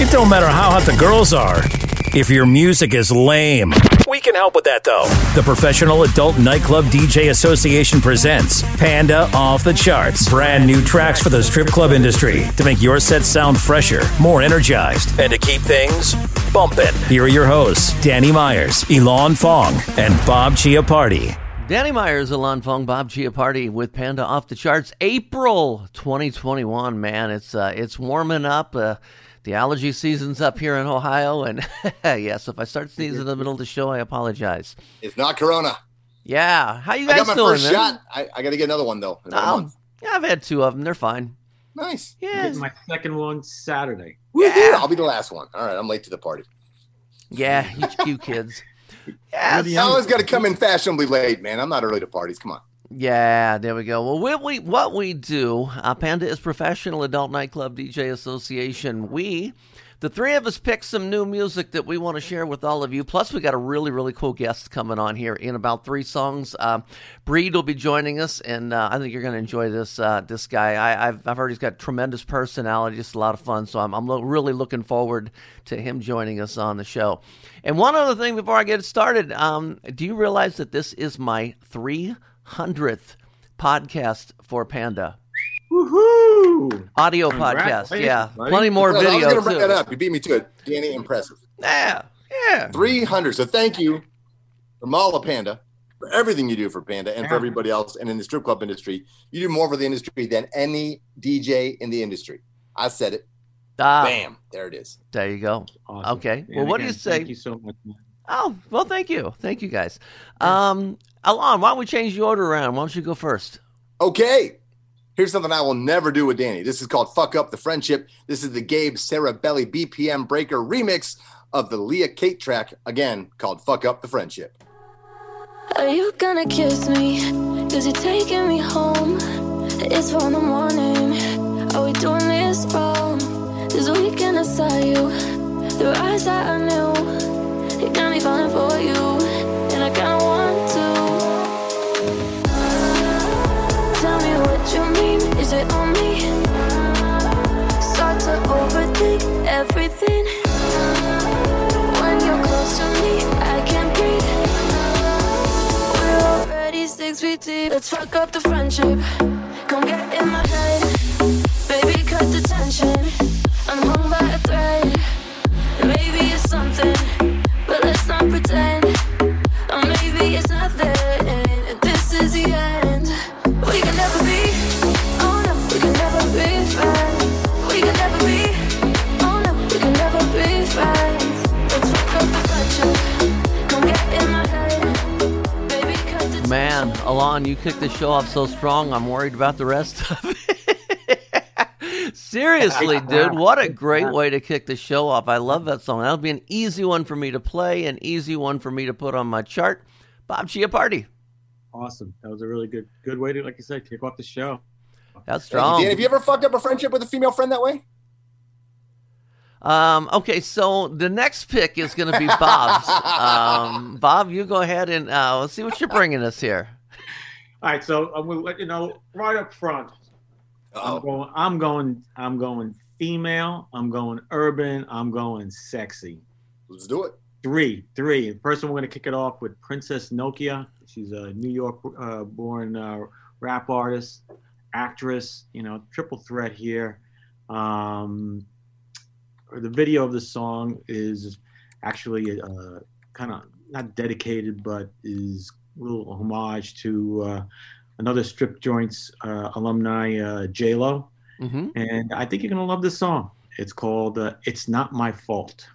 It don't matter how hot the girls are. If your music is lame, we can help with that though. The Professional Adult Nightclub DJ Association presents Panda Off the Charts. Brand new tracks for the strip club industry to make your set sound fresher, more energized, and to keep things bumping. Here are your hosts, Danny Meyers, Ilan Fong, and Bob Chiappardi. Danny Meyers, Ilan Fong, Bob Chiappardi with Panda off the charts. April 2021, man, it's uh, it's warming up. Uh, the allergy season's up here in Ohio, and yes, if I start sneezing in the middle of the show, I apologize. It's not Corona. Yeah, how you guys doing? I got my doing? first man? shot. I, I got to get another one though. in about a Oh, month. yeah, I've had two of them. They're fine. Nice. Yeah, my second one Saturday. Woo-hoo, I'll be the last one. All right, I'm late to the party. yeah, you, you kids. You're Yes. I always got to come in fashionably late, man. I'm not early to parties. Come on. Yeah, there we go. Well, what we what we do, uh, Panda is Professional Adult Nightclub DJ Association. We, the three of us, pick some new music that we want to share with all of you. Plus, we got a really really cool guest coming on here in about three songs. Uh, Breed will be joining us, and uh, I think you're going to enjoy this uh, this guy. I, I've I've heard he's got tremendous personality, just a lot of fun. So I'm I'm lo- really looking forward to him joining us on the show. And one other thing before I get started, um, do you realize that this is my three hundredth podcast for Panda. Woohoo! Audio podcast, Congratulations, yeah. buddy. Plenty more videos. I was going to bring too. that up. You beat me to it. Danny, impressive. Yeah, yeah. 300. So thank you from all of Panda for everything you do for Panda and for everybody else. And in the strip club industry, you do more for the industry than any DJ in the industry. I said it. Ah, Bam. There it is. there you go. Awesome. Okay. And Well, what do you say? Thank you so much. man. Oh, well, thank you, thank you guys. Um, Ilan, why don't we change the order around? Why don't you go first? Okay. Here's something I will never do with Danny. This is called Fuck Up the Friendship. This is the Gabe Sarah Belly BPM Breaker remix of the Leah Kate track, again called Fuck Up the Friendship. Are you gonna kiss me? Cause you're taking me home. It's four in the morning. Are we doing this wrong? This weekend I saw you. There were eyes that I knew. It got me falling for you. It on me? Start to overthink everything. When you're close to me, I can't breathe. We're already six feet deep. Let's fuck up the friendship. Come get in my head. Ilan, you kicked the show off so strong. I'm worried about the rest of it. Seriously, dude, what a great way to kick the show off. I love that song. That'll be an easy one for me to play, an easy one for me to put on my chart. Bob Chiappardi. Awesome. That was a really good good way to, like you said, kick off the show. That's Thank you, strong. Dan, have you ever fucked up a friendship with a female friend that way? Um, okay, so the next pick is going to be Bob's. um, Bob, you go ahead and uh, let's see what you're bringing us here. All right, so I'm gonna let you know right up front. I'm Oh, going. I'm going. I'm going female. I'm going urban. I'm going sexy. let's do it. Three, three. First we're gonna kick it off with Princess Nokia. She's a New York-born uh, rap artist, actress. You know, triple threat here. Um, or the video of the song is actually uh, kind of not dedicated, but is little homage to uh, another Strip Joints uh, alumni, uh, J Lo, Mm-hmm. and I think you're gonna love this song. It's called uh, "It's Not My Fault."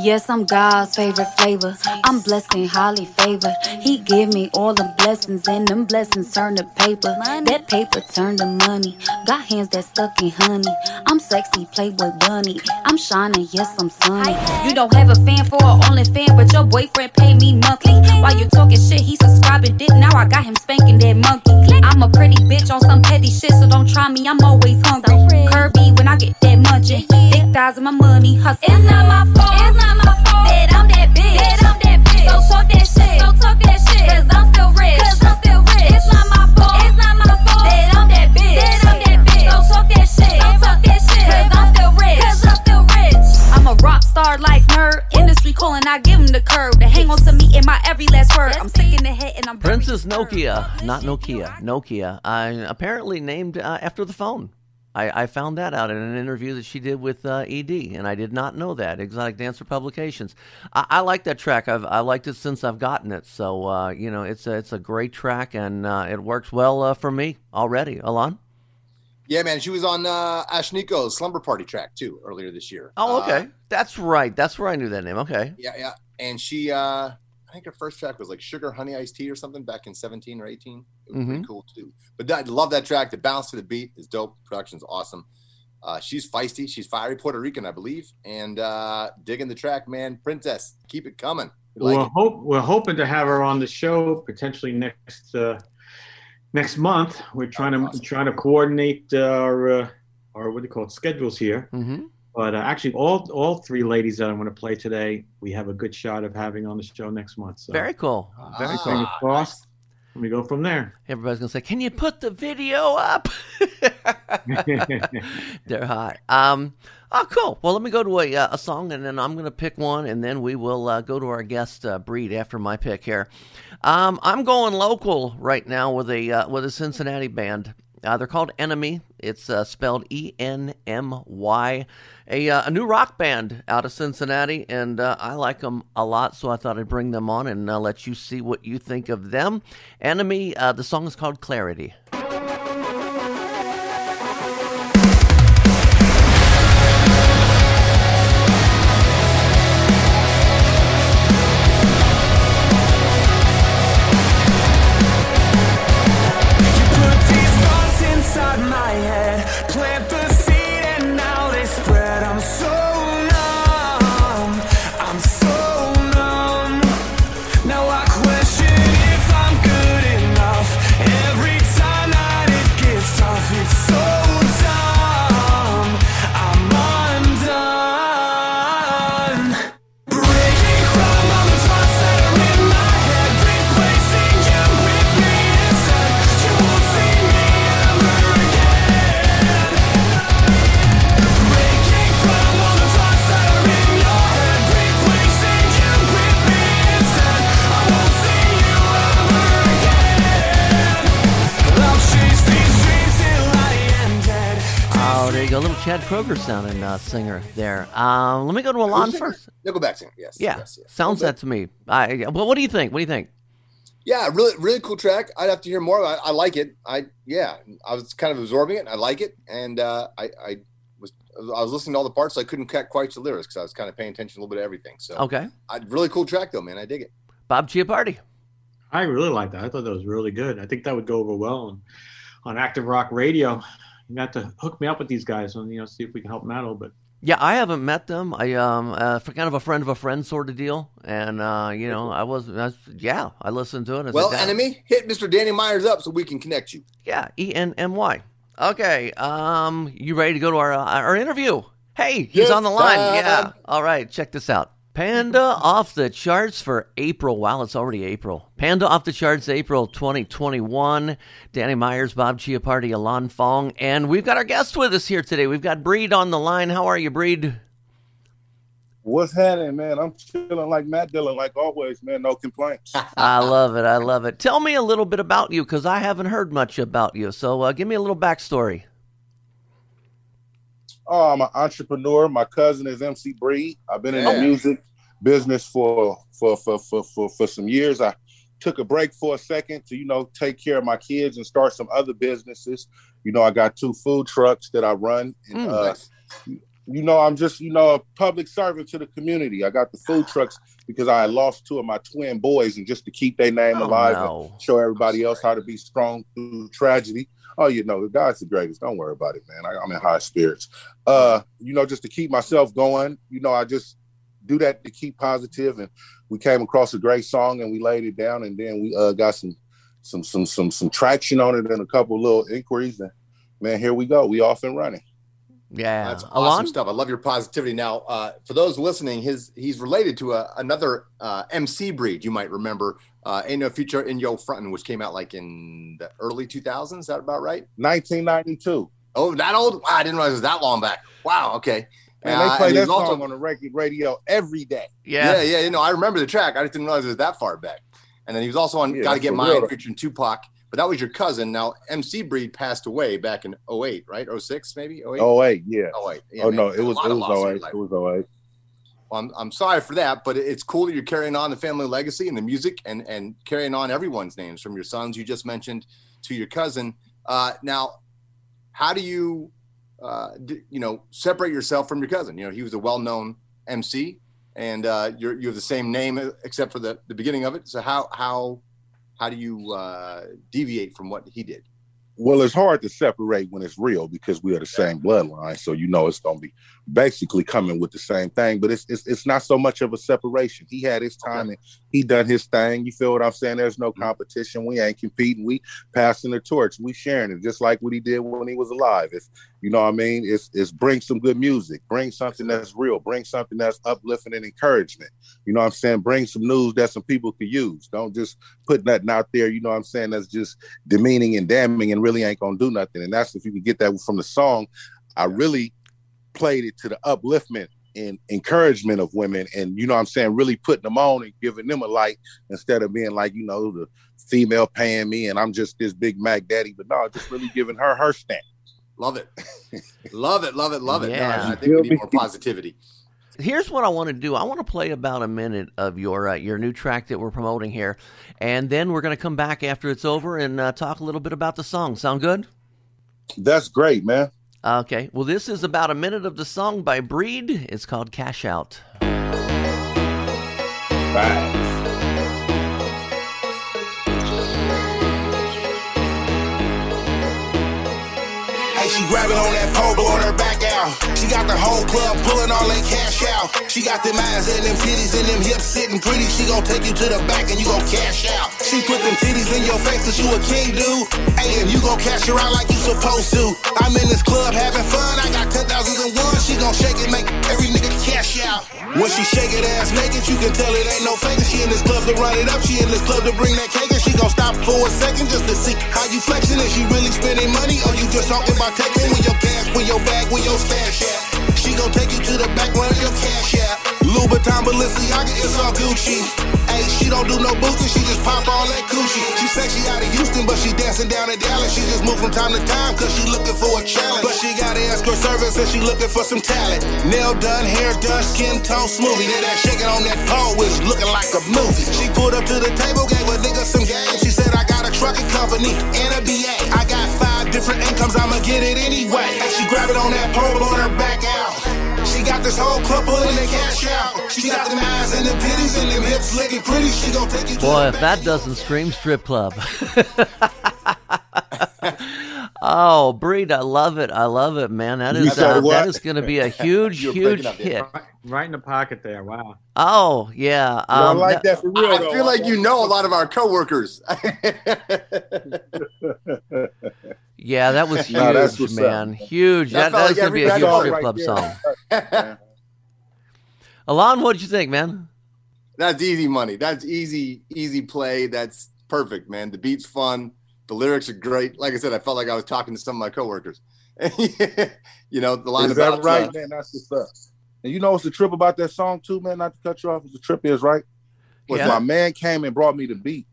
Yes, I'm God's favorite flavor. I'm blessed and highly favored. He give me all the blessings, and them blessings turn to paper. That paper turn to money. Got hands that stuck in honey. I'm sexy, playboy bunny. I'm shining, yes, I'm sunny. You don't have a fan for a only fan, but your boyfriend pay me monthly. While you talking shit, he subscribing dick. Now I got him spanking that monkey. I'm a pretty bitch on some petty shit, so don't try me. I'm always hungry. Kirby when I get that munching. Thick thighs and my money hustle. It's not my fault. It's not my fault. That I'm that bitch. That I'm that bitch. So talk that shit. So talk that shit. Cause I'm still rich. Cause I'm still rich. It's not my fault. It's not my fault. That I'm that bitch. That I'm that bitch. So talk that shit. So talk that shit. Cause I'm still rich. Cause I'm still rich. I'm a rock star like nerd. Industry calling, I give him the curve. To hang on to me in my every last word. I'm sick in the head and I'm very Princess. Nokia, not Nokia, Nokia. Uh, apparently named uh, after the phone. I, I found that out in an interview that she did with uh, ED, and I did not know that. Exotic Dancer Publications. I, I like that track. I've I liked it since I've gotten it. So uh, you know, it's a, it's a great track, and uh, it works well uh, for me already. Ilan. Yeah, man. She was on uh, Ash Slumber Party track too earlier this year. Oh, Uh, okay, that's right. That's where I knew that name. Okay. yeah, yeah. And she, uh, I think her first track was like Sugar Honey Iced Tea or something back in 17 or 18. It was pretty Mhm. cool too. But I love that track. The bounce to the beat is dope. Production's awesome. Uh, she's feisty. She's fiery Puerto Rican, I believe. And uh, digging the track, man. Princess, keep it coming. We like we're it. hope we're hoping to have her on the show potentially next uh, next month. We're trying to Awesome. trying to coordinate our uh, our what do you call it schedules here. Mm-hmm. But uh, actually, all all three ladies that I'm going to play today, we have a good shot of having on the show next month. So Very cool. Very Ah. cool. crossed. Let me go from there. Everybody's gonna say, "Can you put the video up?" They're hot. Um, oh, cool. Well, let me go to a, uh, a song, and then I'm going to pick one, and then we will uh, go to our guest uh, breed after my pick here. Um, I'm going local right now with a uh, with a Cincinnati band. Uh, they're called Enemy. It's uh, spelled E N M Y. A, uh, a new rock band out of Cincinnati, and uh, I like them a lot, so I thought I'd bring them on and uh, let you see what you think of them. Enemy, uh, the song is called Clarity. Chad Kroeger sounding uh, singer there. Um, let me go to Ilan singer? first. Nickelback singer. Yes. Yeah, yes, yes. sounds Little that to me. I, well, what do you think? What do you think? Yeah, really, really cool track. I'd have to hear more. I, I like it. I yeah, I was kind of absorbing it. I like it, and uh, I, I was I was listening to all the parts. So I couldn't catch quite the lyrics because I was kind of paying attention a little bit to everything. So Okay, I, really cool track though, man. I dig it. Bob Chiappardi. I really like that. I thought that was really good. I think that would go over well on, on Active Rock Radio. You got to hook me up with these guys and you know see if we can help them out a little bit. Yeah, I haven't met them. I um, uh, for kind of a friend of a friend sort of deal, and uh, you know, I was, I was yeah, I listened to it. I Well, said, enemy, hit Mr. Danny Meyers up so we can connect you. Yeah, E N M Y. Okay, um, you ready to go to our uh, our interview? Hey, he's Yes, on the line. Bob. Yeah. All right, check this out. Panda off the charts for April. Wow, it's already April. Panda off the charts April 2021. Danny Meyers, Bob Chiappardi, Ilan Fong, and we've got our guest with us here today. We've got Breed on the line. How are you, Breed? What's happening, man? I'm chilling like Matt Dillon, like always, man. No complaints. I love it. I love it. Tell me a little bit about you because I haven't heard much about you. So uh, give me a little backstory. Oh, I'm an entrepreneur. My cousin is MC Breed. I've been in Yeah. the music business for for, for for for for some years. I took a break for a second to you know take care of my kids and start some other businesses. You know, I got two food trucks that I run. And, Mm. uh, Nice. you know, I'm just, you know, a public servant to the community. I got the food trucks because I lost two of my twin boys, and just to keep their name Oh, alive no. and show everybody else how to be strong through tragedy. Oh, you know, the God's the greatest. Don't worry about it, man. I, I'm in high spirits. Uh, you know, just to keep myself going. You know, I just do that to keep positive. And we came across a great song, and we laid it down, and then we uh, got some, some, some, some, some traction on it, and a couple little inquiries. And man, here we go. We off and running. Yeah. That's awesome Ilan? stuff. I love your positivity. Now, uh, for those listening, his he's related to a, another uh, MC breed you might remember. Uh, Ain't No Future in Yo Frontin', which came out like in the early 2000s. Is that about right? 1992. Oh, that old? Wow, I didn't realize it was that long back. Wow. Okay. Man, Uh, they play and that he's also- song on the record radio every day. Yeah. Yeah, yeah, you know, I remember the track. I just didn't realize it was that far back. And then he was also on Yeah, Gotta Get for Mine real. featuring Tupac. But that was your cousin. Now, MC Breed passed away back in 08, right? 06, maybe? 08? Oh wait, yeah. 08. Yeah, oh man, no, it was it was loss 08. It was 08. Well, I'm, I'm sorry for that, but it's cool that you're carrying on the family legacy and the music and, and carrying on everyone's names from your sons you just mentioned to your cousin. Uh, now, how do you, uh, you know, separate yourself from your cousin? You know, he was a well-known MC, and uh, you're you have the same name uh, except for the, the beginning of it. So how how how do you uh, deviate from what he did? Well, it's hard to separate when it's real because we are the same bloodline. So you know it's gonna be basically coming with the same thing. But it's it's, it's not so much of a separation. He had his time and he done his thing. You feel what I'm saying? There's no mm-hmm. competition. We ain't competing. We passing the torch. We sharing it just like what he did when he was alive. It's you know what I mean? It's it's bring some good music, bring something that's real, bring something that's uplifting and encouragement. You know what I'm saying? Bring some news that some people could use. Don't just put nothing out there, you know what I'm saying, that's just demeaning and damning and really ain't gonna do nothing. And that's if you can get that from the song. I really played it to the upliftment and encouragement of women and you know what I'm saying, really putting them on and giving them a light instead of being like, you know, the female paying me and I'm just this big Mac daddy, but no, just really giving her her stamp. Love it, love it, love it, love it. No, Yeah. I think we need more positivity. Here's what I want to do. I want to play about a minute of your uh, your new track that we're promoting here, and then we're going to come back after it's over and uh, talk a little bit about the song. Sound good? That's great, man. Okay. Well, this is about a minute of the song by Breed. It's called Cash Out. Bye. Hey, she grabbing on that pole, blowing her back out. She got the whole club pulling all that cash out. She got them eyes and them titties and them hips sitting pretty. She gon' take you to the back and you gon' cash. She put them titties in your face cause you a king, dude. Hey, and you gon' cash her out like you supposed to. I'm in this club having fun. I got 10,000 and one. She gon' shake it, make every nigga cash out. When she shake it ass naked, you can tell it ain't no faking. She in this club to run it up. She in this club to bring that cake and she gon' stop for a second just to see how you flexing. Is she really spending money or you just talking about texting with your cash, with your bag, with your stash at? She gon' take you to the back, run your cash out. Louboutin, Balenciaga, it's all Gucci. Hey, she don't do no boosting, she just pop all that coochie. She say she out of Houston, but she dancing down in Dallas. She just move from time to time, cause she looking for a challenge. But she gotta ask her service and she looking for some talent. Nail done, hair done, skin tone smoothie. That ass shaking on that pole is looking like a movie. She pulled up to the table, gave a nigga some game. She said, trucking company and a BA. I got five different incomes, I'ma get it anyway. And she grab it on that pole, on her back out. She got this whole club pulling the cash out. She got them eyes and them titties and them hips looking pretty. She gon' take to Boy, the if that doesn't scream strip club. oh, Breed, I love it. I love it, man. That You uh, that what? is going to be a huge, huge breaking up there. hit. Right, right in the pocket there. Wow. Oh, yeah. I Um, like that for real. I though. feel like you know a lot of our coworkers. Yeah, that was huge, No, that's what's up. man. Huge. That That, felt that's like going to be a huge strip right club there. song. Ilan, what did you think, man? That's easy money. That's easy, easy play. That's perfect, man. The beat's fun. The lyrics are great. Like I said, I felt like I was talking to some of my coworkers. you know, the line Is that about right, uh, man? That's what's up. And you know what's the trip about that song too, man? Not to cut you off, what the trip is, right? Was Yeah. my man came and brought me the beat.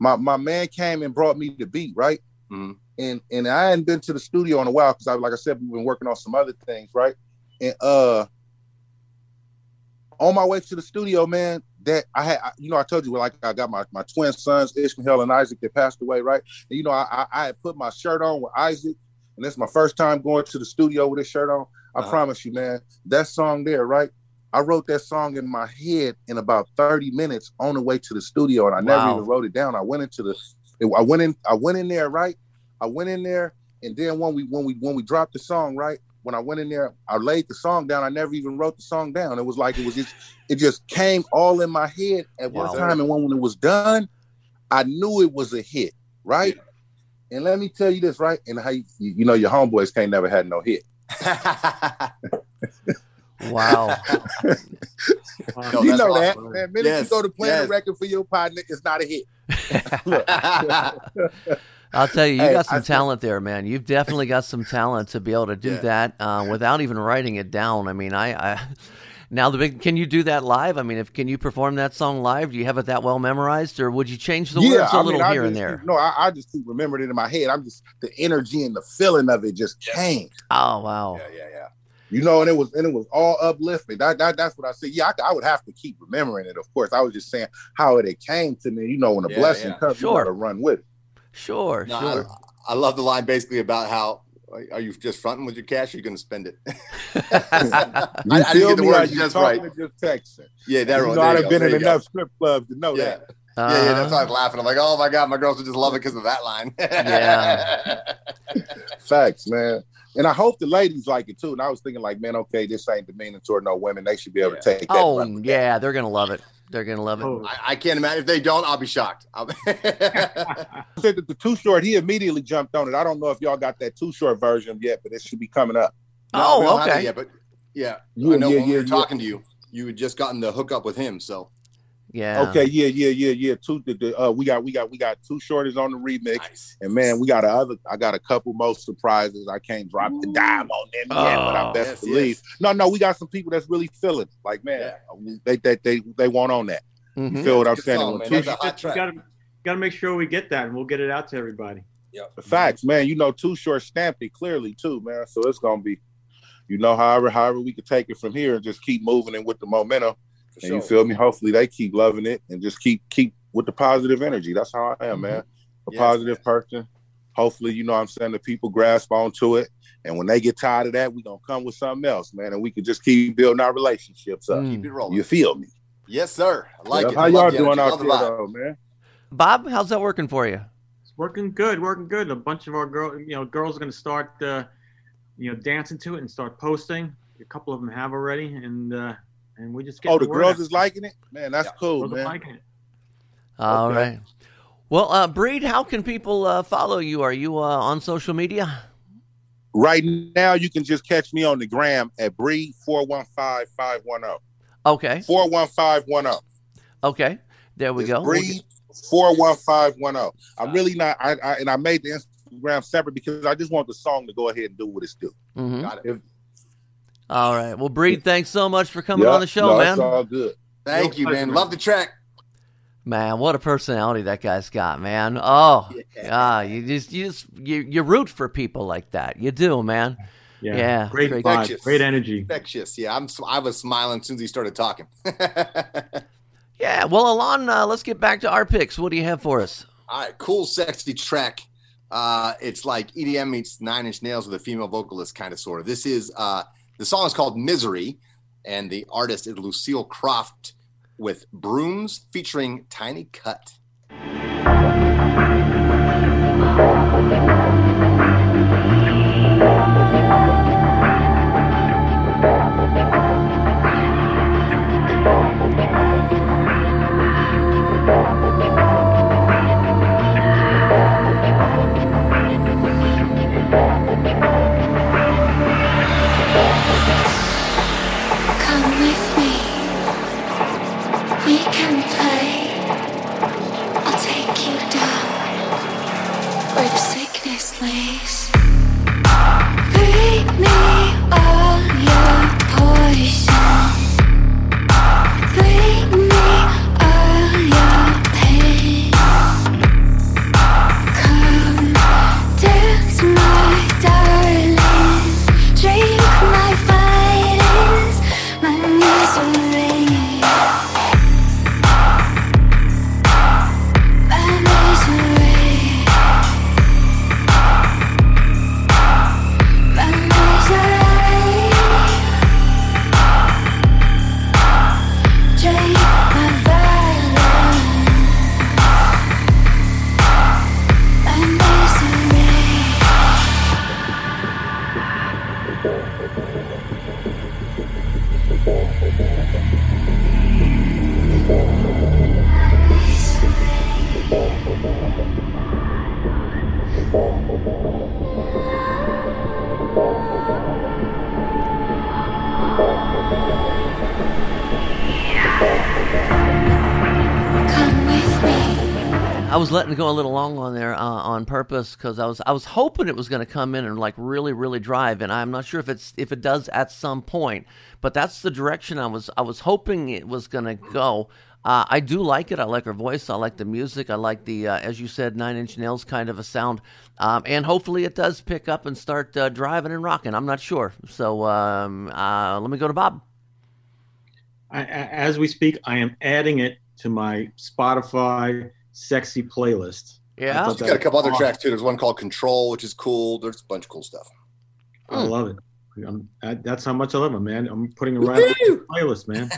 My my man came and brought me the beat, right? Mhm. And and I hadn't been to the studio in a while because I like I said, we've been working on some other things, right? And uh on my way to the studio, man, that I had, I- you know, I told you, like I got my, my twin sons, Ishmael and Isaac, that passed away, right? And, you know, I, I, I had put my shirt on with Isaac, and this is my first time going to the studio with this shirt on. I Uh-huh. promise you, man, that song there, right? I wrote that song in my head in about 30 minutes on the way to the studio, and I never even wrote it down. I went into the, I went in, I went in there, right? I went in there, and then when we when we when we dropped the song, right? When I went in there, I laid the song down. I never even wrote the song down. It was like it was just, it just came all in my head at one Wow. time, and when, when it was done, I knew it was a hit, right? And let me tell you this, right? And how you, you know your homeboys can't never had no hit. Wow. No, you that's know awesome. that, man. Minute Yes, you go to play yes. a record for your partner, it's not a hit. I'll tell you, you Hey, got some I think- talent there, man. You've definitely got some talent to be able to do Yeah. that uh, without even writing it down. I mean, I, I now the big. Can you do that live? I mean, if can you perform that song live? Do you have it that well memorized, or would you change the words a little I here and there? no, I, I just keep remembering it in my head. I'm just the energy and the feeling of it just came. Oh wow. yeah, yeah, yeah. You know, and it was and it was all uplifting. That, that that's what I said. Yeah, I, I would have to keep remembering it. Of course, I was just saying how it had came to me. You know, when a Yeah, blessing yeah. comes, Sure. you got to run with it. Sure, No, sure. I, I love the line basically about how are you just fronting with your cash? Or are you going to spend it? You I, I didn't get the me? Words just right. or just texting? Yeah, that you one. know, I've been there in you go. enough strip clubs to know Yeah. that. Yeah, yeah, that's why I Uh-huh. was laughing. I'm like, oh my god, my girls would just love it because of that line. Yeah. Facts, man. And I hope the ladies like it too. And I was thinking, like, man, okay, this ain't demeaning toward no women. They should be able to take that. Oh run that. yeah, they're gonna love it. They're gonna love it. Oh, I, I can't imagine if they don't. I'll be shocked. I'll- said that the Too Short, he immediately jumped on it. I don't know if y'all got that Too Short version yet, but it should be coming up. Oh, no, oh don't have it okay. yet, but yeah, Yeah, I know yeah, when we were yeah. talking to you, you had just gotten the hookup with him. So Yeah. Okay, yeah, yeah, yeah, yeah. Two, the, the, uh, we got, we got, we got two shorties on the remix, nice. and man, we got a other. I got a couple more surprises. I can't drop the dime on them yet, but I Oh. best Yes, believe. yes. No, no, we got some people that's really feeling like, man, yeah. they, they, they, they want on that. You Mhm. feel what I'm saying? song, When man. Two, that's you gotta, gotta make sure we get that, and we'll get it out to everybody. Yeah. Facts, man. You know, Too Short stamped it clearly too, man. So it's gonna be, you know, however, however we can take it from here and just keep moving and with the momentum. For And you feel me? Hopefully they keep loving it and just keep keep with the positive energy. That's how I am, man. A Mm-hmm. Yes, positive person. Hopefully, you know what I'm saying the people grasp onto it. And when they get tired of that, we gonna come with something else, man. And we can just keep building our relationships up. Mm. Keep it rolling. You feel me? Yes, sir. I like Yeah, it. How y'all doing out there though, man? Bob, how's that working for you? It's working good, working good. A bunch of our girl, you know, girls are going to start, uh, you know, dancing to it and start posting. A couple of them have already, and uh, and we just get Oh, the girls is liking it? Man, that's cool, girls man. liking it. All Okay. right. Well, uh, Breed, how can people uh, follow you? Are you uh, on social media? Right now, you can just catch me on the gram at Breed 415510. Okay. 41510. Okay. There we It's go. Breed 41510. I'm really not, I, I and I made the Instagram separate because I just want the song to go ahead and do what it's due. Mhm. Got it. If- All right. Well, Breed, thanks so much for coming Yeah, on the show, no, man. It's all good. Thank you, pleasure, man. man. Love the track. Man, what a personality that guy's got, man. Oh, ah, you just you just you you root for people like that. You do, man. Yeah, Yeah, great great. vibe, Infectious. great energy. Infectious. Yeah, I'm. I was smiling as soon as he started talking. Yeah. Well, Ilan, uh, let's get back to our picks. What do you have for us? All right, cool, sexy track. Uh, it's like EDM meets Nine Inch Nails with a female vocalist, kind of, sort of. This is uh, the song is called "Misery," and the artist is Lucille Croft with "Brooms" featuring Tiny Cut. Was letting it go a little long on there uh, on purpose because I was I was hoping it was going to come in and like really really drive, and I'm not sure if it's if it does at some point, but that's the direction I was I was hoping it was going to go. Uh, I do like it. I like her voice. I like the music. I like the uh, as you said Nine Inch Nails kind of a sound, um, and hopefully it does pick up and start uh, driving and rocking. I'm not sure, so um, uh, let me go to Bob. I, as we speak, I am adding it to my Spotify sexy playlist. Yeah? I thought She's that got a couple was other awesome. tracks too. There's one called Control, which is cool. There's a bunch of cool stuff. I love it. I'm, I, that's how much I love it, man. I'm putting it right on the playlist, man.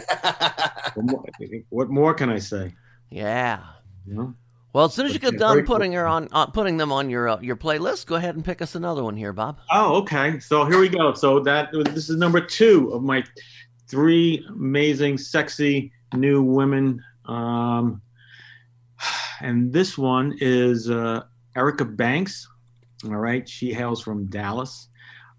what, more, what more can I say? Yeah. You know? Well, as soon as you get done putting her on, uh, putting them on your uh, your playlist, go ahead and pick us another one here, Bob. Oh, okay. So here we go. So that this is number two of my three amazing, sexy new women. Um, and this one is uh, Erica Banks. All right, she hails from Dallas.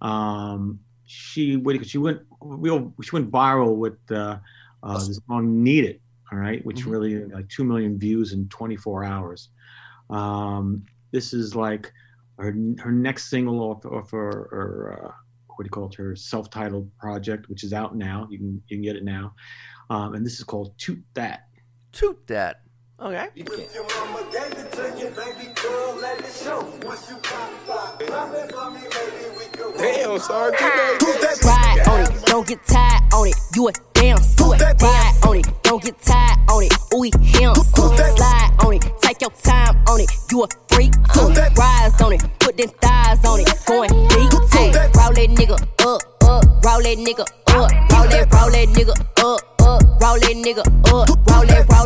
Um, she went- she went real she went viral with uh, uh, this song "Need It." All right, which Mhm. really like two million views in 24 hours. Um, this is like her her next single off of her, her uh, what do you call it her self-titled project, which is out now. You can you can get it now, um, and this is called "Toot That." Toot that. Okay. Damn, sorry. Ride on it, don't get tired on it. You a damn suit. Ride on it, don't get tired on it. Ooh, him. Slide on it, take your time on it. You a freak too. Rise on it, put them thighs on it. Going deep too. Roll that nigga up, up. Roll that nigga up. Roll that, roll that nigga up, up. Roll that nigga up. Roll that, roll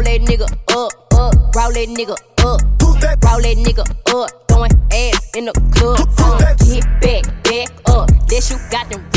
that nigga up. Roll that nigga up. Throwing ass in the club. Get back, back up. That you got them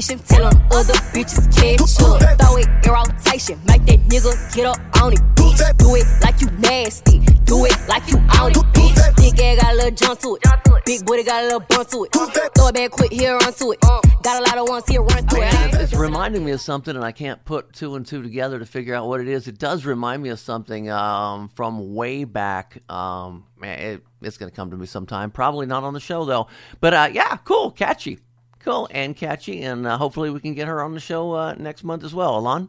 competition. Tell 'em other bitches catch up. Throw it in rotation. Make that nigga get up on it, bitch. Do it like you nasty. Do it like you on it, bitch. Big ass got a little jump to it. Big booty got a little bump to it. Throw it back quick, here, run to it. Got a lot of ones here, run through it. Man, it's reminding me of something, and I can't put two and two together to figure out what it is. It does remind me of something um, from way back. Um, man, it, it's going to come to me sometime. Probably not on the show though. But uh, yeah, cool, catchy, cool and catchy, and uh, hopefully we can get her on the show uh, next month as well. Ilan.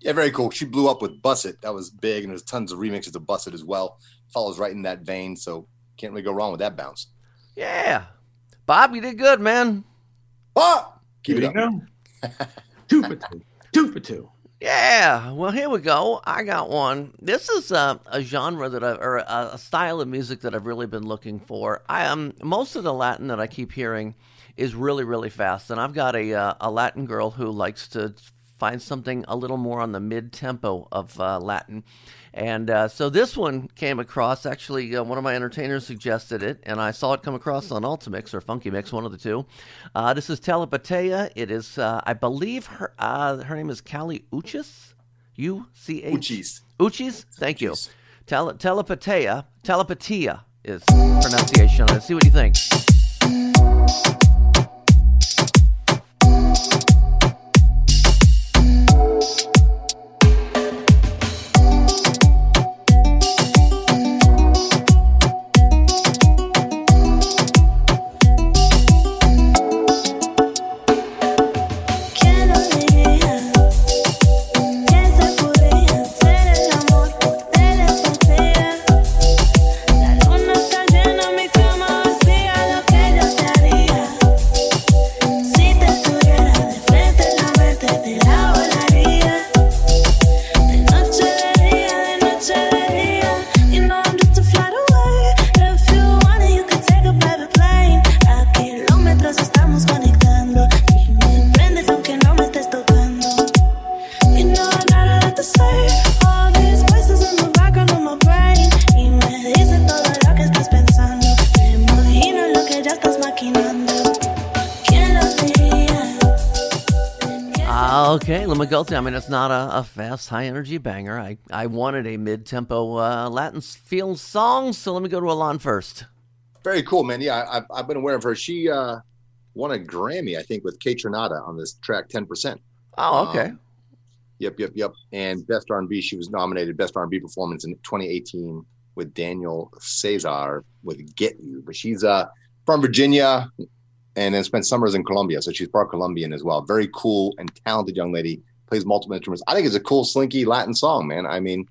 Yeah, very cool. She blew up with Buss It. That was big, and there's tons of remixes of Buss It as well. Follows right in that vein, so can't really go wrong with that bounce. Yeah, Bob, you did good, man. Ah! Keep There it you up. go. two for two. Two for two. Yeah, well, here we go. I got one. This is a, a genre that I, or a, a style of music that I've really been looking for. I um most of the Latin that I keep hearing is really really fast, and I've got a uh, a Latin girl who likes to find something a little more on the mid tempo of uh, Latin, and uh, so this one came across. Actually, uh, one of my entertainers suggested it, and I saw it come across on Ultimix or Funky Mix, one of the two. Uh, this is Telepatía. It is, uh, I believe, her uh, her name is Kali Uchis. U C H. Uchis. Uchis. Thank you. Tele- telepatía. Telepatia is pronunciation. Let's see what you think. Me go. I mean, it's not a, a fast, high energy banger. I, I wanted a mid tempo uh, Latin feel song, so let me go to Ilan first. Very cool, man. Yeah, I've, I've been aware of her. She uh, won a Grammy, I think, with Kaytranada on this track, 10%. Oh, okay. Um, yep, yep, yep. And Best R&B, she was nominated Best R&B Performance in 2018 with Daniel Caesar with Get You. But she's uh, from Virginia and then spent summers in Colombia. So she's part Colombian as well. Very cool and talented young lady. Plays multiple instruments. I think it's a cool, slinky Latin song, man. I mean,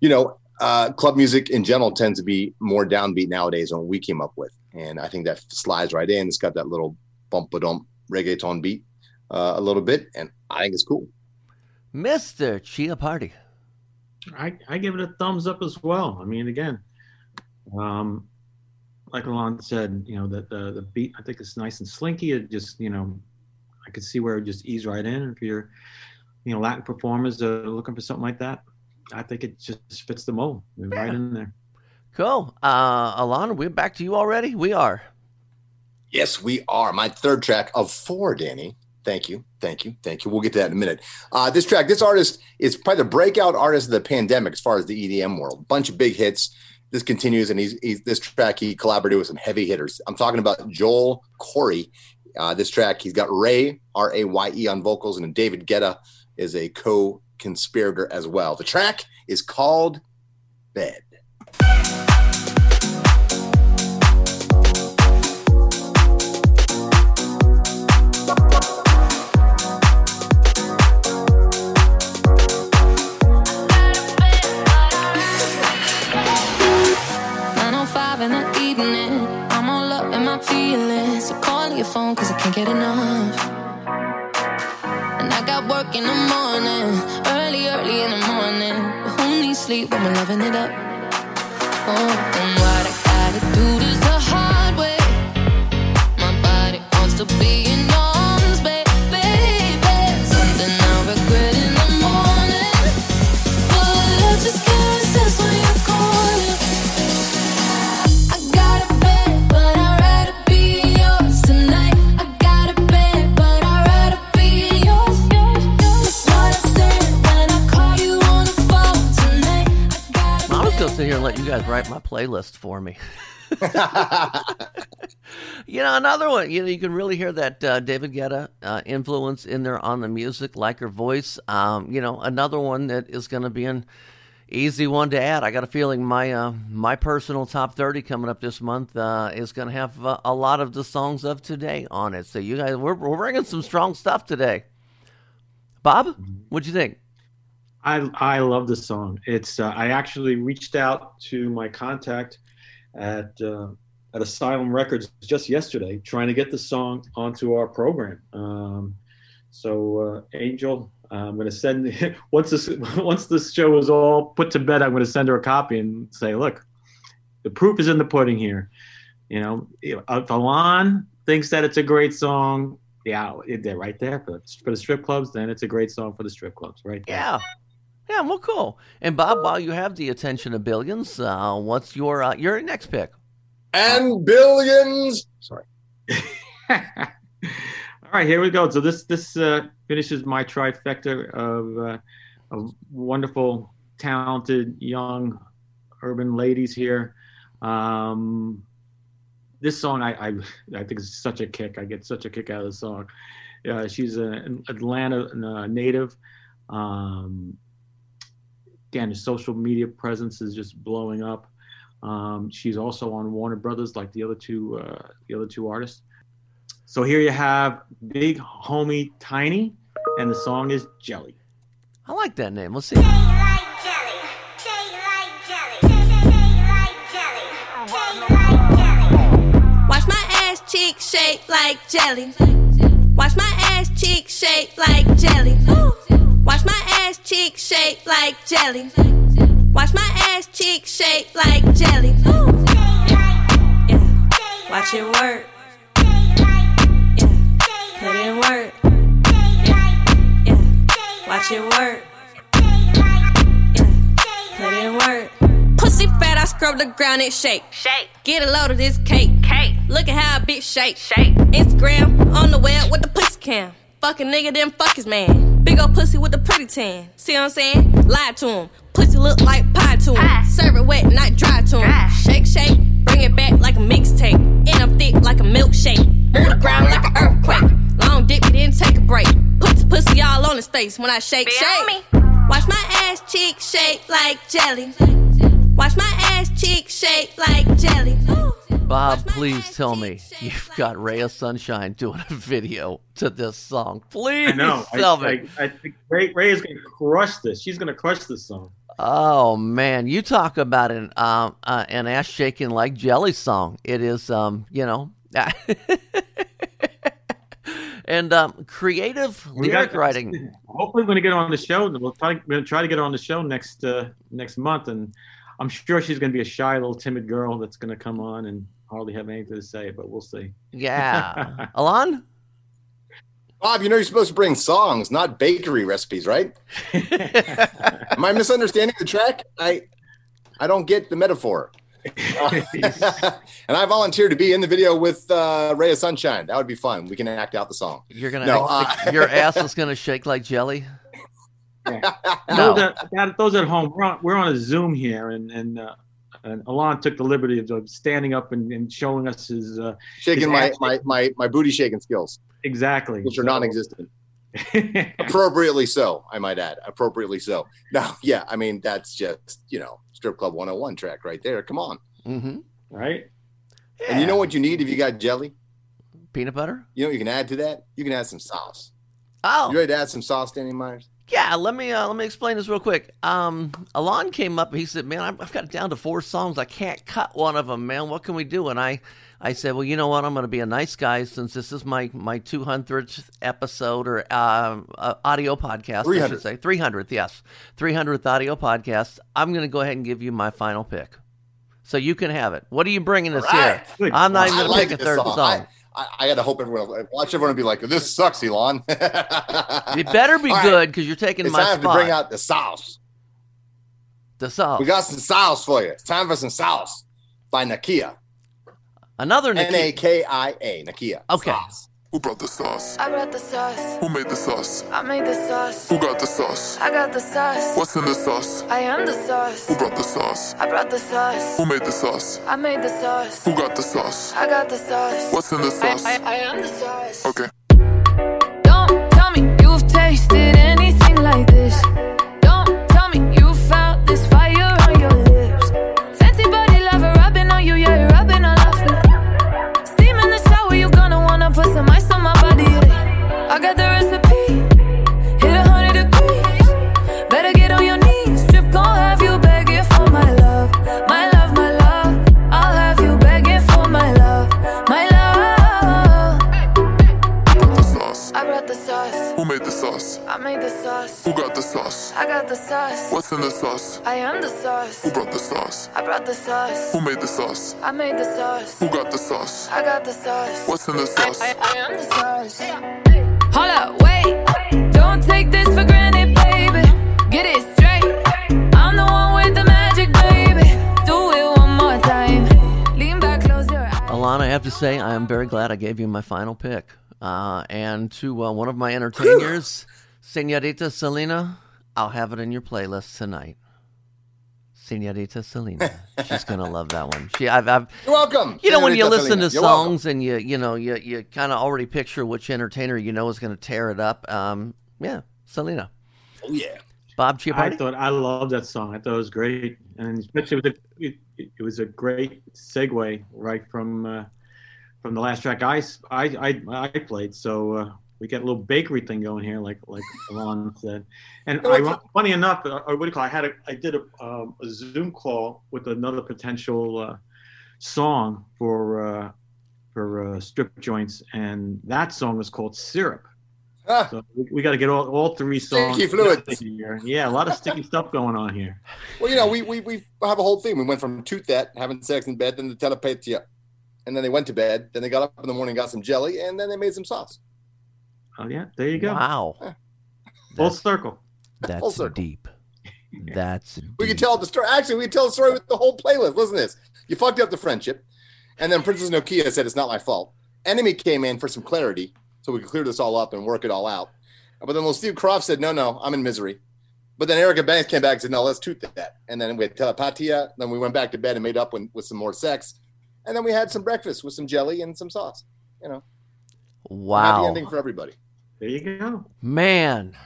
you know, uh, club music in general tends to be more downbeat nowadays than what we came up with. And I think that slides right in. It's got that little bump a dump reggaeton beat uh, a little bit. And I think it's cool. Mr. Chiappardi. I, I give it a thumbs up as well. I mean, again, um, like Ilan said, you know, the, the, the beat, I think it's nice and slinky. It just, you know, I could see where it just ease right in. If you're, you know, Latin performers are looking for something like that, I think it just fits the mold right in there. Cool. Uh, Ilan, we're back to you already? We are. Yes, we are. My third track of four, Danny. Thank you. Thank you. Thank you. We'll get to that in a minute. Uh, this track, this artist is probably the breakout artist of the pandemic as far as the EDM world. Bunch of big hits. This continues, and he's, he's this track he collaborated with some heavy hitters. I'm talking about Joel Corry. Uh, this track, he's got Raye R A Y E on vocals, and David Guetta is a co-conspirator as well. The track is called Bed. Get enough. And I got work in the morning, early, early in the morning. But who needs sleep when we're loving it up? Oh, and what I gotta do you guys write my playlist for me. you know, another one. You know, you can really hear that uh, David Guetta uh, influence in there on the music, like her voice. Um, you know, another one that is going to be an easy one to add. I got a feeling my uh, my personal top thirty coming up this month uh, is going to have uh, a lot of the songs of today on it. So you guys, we're we're bringing some strong stuff today. Bob, what'd you think? I I love the song. It's uh, I actually reached out to my contact at uh, at Asylum Records just yesterday, trying to get the song onto our program. Um, so uh, Angel, I'm going to send once this once this show is all put to bed, I'm going to send her a copy and say, look, the proof is in the pudding here. You know, if Ilan thinks that it's a great song, yeah, they're right there for, for the strip clubs. Then it's a great song for the strip clubs, right? there. Yeah. Yeah, well, cool. And Bob, while you have the attention of billions, uh, what's your uh, your next pick? And billions. Sorry. All right, here we go. So this this uh, finishes my trifecta of, uh, of wonderful, talented, young, urban ladies here. Um, this song, I, I I think is such a kick. I get such a kick out of the song. Uh, she's an Atlanta uh, native. Um, again, his social media presence is just blowing up. Um, she's also on Warner Brothers, like the other two uh, the other two artists. So here you have Big Homie Tiny, and the song is Jelly. I like that name. Let's see. Watch my ass cheek shake like jelly. Watch my ass cheek shake like jelly. Watch my ass cheek shake like jelly. Watch my ass cheek shake like jelly. Yeah. Watch it work. Yeah. Put in work. Yeah. Watch it work. Yeah. Put in work. Pussy fat, I scrub the ground, it shake. Shake. Get a load of this cake. Cake. Look at how a bitch shake. Shake. Instagram on the web with the pussy cam. Fuck a nigga, then fuck his man. Big old pussy with the pretty tan. See what I'm saying? Lie to him. Pussy look like pie to him. Serve it wet, not dry to him. Shake, shake, bring it back like a mixtape. And I'm thick like a milkshake. Move the ground like an earthquake. Long dick, we didn't take a break. Put the pussy all on his face when I shake, shake. Watch my ass cheek shake like jelly. Watch my ass cheek shake like jelly. Bob, please tell me you've got Ray of Sunshine doing a video to this song. Please I know. I, me. I, I think Ray, Ray is going to crush this. She's going to crush this song. Oh man, you talk about an um uh, an ass shaking like jelly song. It is um you know, and um creative We lyric got- writing. Hopefully, we're going to get her on the show. and We'll try, we're going to try to get her on the show next uh, next month, and I'm sure she's going to be a shy little timid girl that's going to come on and hardly have anything to say, but we'll see. Yeah, Ilan. Bob, you know you're supposed to bring songs, not bakery recipes, right? Am I misunderstanding the track? I I don't get the metaphor. Uh, and I volunteered to be in the video with uh, Ray of Sunshine. That would be fun. We can act out the song. You're gonna No, act- uh, your ass is gonna shake like jelly. Those, No. at, that- those at home, we're on, we're on a Zoom here, and and, uh, and Ilan took the liberty of- of standing up and, and showing us his uh, shaking his my, my my my booty shaking skills, exactly, which are So- non-existent. Appropriately so, I might add. Appropriately so. Now, yeah, I mean that's just you know strip club 101 track right there. Come on. Mm-hmm. right? And you know what you need if you got jelly? Peanut butter. You know what you can add to that? You can add some sauce. Oh, You ready to add some sauce, Danny Meyers? Yeah, let me uh, let me explain this real quick. Um, Ilan came up. And he said, "Man, I've I've got it down to four songs. I can't cut one of them, man. What can we do?" And I, I said, "Well, you know what? I'm going to be a nice guy since this is my my 200th episode or uh, uh, audio podcast. I should say 300th. Yes, 300th audio podcast. I'm going to go ahead and give you my final pick, so you can have it. What are you bringing us Right. here? I'm not even going to pick a third song. song. I, I, I got to hope everyone watch everyone be like, "This sucks, Ilan." it better be All right. good because you're taking it's my time spot. to bring out the sauce. the sauce. We got some sauce for you. It's time for some sauce by Nakia. Another N A K I A. Nakia. Okay. Sauce. Who brought the sauce? I brought the sauce. Who made the sauce? I made the sauce. Who got the sauce? I got the sauce. What's in the sauce? I am the sauce. Who brought the sauce? I brought the sauce. Who made the sauce? I made the sauce. Who got the sauce? I got the sauce. What's in the sauce? I, I, I am the sauce. Okay. Don't tell me you've tasted anything like this. I brought the sauce. Who made the sauce? I made the sauce. Who got the sauce? I got the sauce. What's in the sauce? I, I am the sauce. Hold up, wait. Don't take this for granted, baby. Get it straight. I'm the one with the magic, baby. Do it one more time. Lean back, close your eyes. Alana, I have to say, I am very glad I gave you my final pick. Uh, and to uh, one of my entertainers, Senorita Selena, I'll have it in your playlist tonight. Senorita Selena, she's gonna love that one. She, I've, I've You're welcome. you know, when you Senorita listen Selena. to You're welcome. songs and you, you know, you, you kind of already picture which entertainer you know is going to tear it up. Um, yeah, Selena. Oh yeah. Bob I Chiappardi. thought I loved that song. I thought it was great, and especially with the, it, it was a great segue right from uh, from the last track I s- I I, I played. So uh, we got a little bakery thing going here, like like Ilan said. And No, I, funny enough, uh, or what do you call? I had a I did a, um, a Zoom call with another potential uh, song for uh, for uh, strip joints, and that song was called Syrup. Ah, So we, we got to get all, all three songs. Sticky fluids. Here. Yeah, a lot of sticky stuff going on here. well, you know, we, we we have a whole thing. We went from toot that, having sex in bed, then the telepatía. And then they went to bed. Then they got up in the morning, got some jelly, and then they made some sauce. Oh yeah, there you go. Wow, Full circle. that's Full circle. deep. That's We can tell the story. Actually, we could tell the story with the whole playlist. Listen to this. You fucked up the friendship. And then Princess Nokia said, It's not my fault. Enemy came in for some clarity so we could clear this all up and work it all out. But then little Steve Croft said, no, no, I'm in misery. But then Erica Banks came back and said, no, let's toot that. And then we had telepatía. Then we went back to bed and made up with, with some more sex. And then we had some breakfast with some jelly and some sauce. You know, happy Wow. ending for everybody. There you go. Man.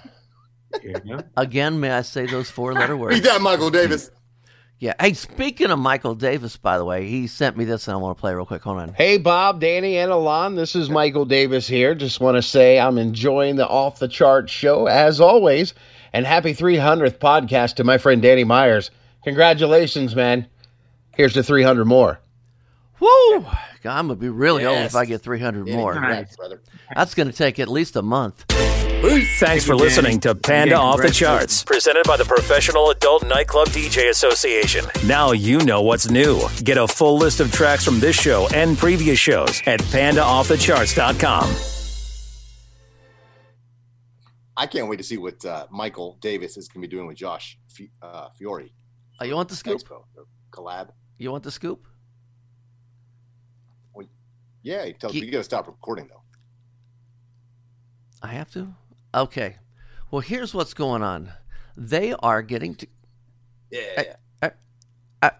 You go. Again, may I say those four letter words? Beat that, Michael Davis. Yeah. Hey, speaking of Michael Davis, by the way, he sent me this and I want to play real quick. Hold on. Hey, Bob, Danny, and Ilan. This is Michael Davis here. Just want to say I'm enjoying the off the chart show as always. And happy 300th podcast to my friend Danny Meyers. Congratulations, man. Here's to 300 more. Woo! God, I'm going to be really old if I get 300 Danny, more. congrats. That's going to take at least a month. Thanks for listening to Panda Off the. Charts, presented by the Professional Adult Nightclub DJ Association. Now you know what's new. Get a full list of tracks from this show and previous shows at pandaoffthecharts.com. I can't wait to see what uh, Michael Davis is going to be doing with Josh F- uh, Fiore. Oh, you want the scoop? Expo, collab. You want the scoop? Yeah, you, tell, He- you got to stop recording though. I have to? Okay. Well, here's what's going on. They are getting to. Yeah. Uh, uh,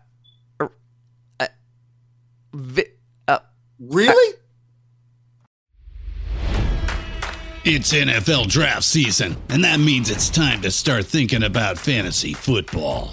uh, uh, vi- uh, really? It's NFL draft season, and that means it's time to start thinking about fantasy football.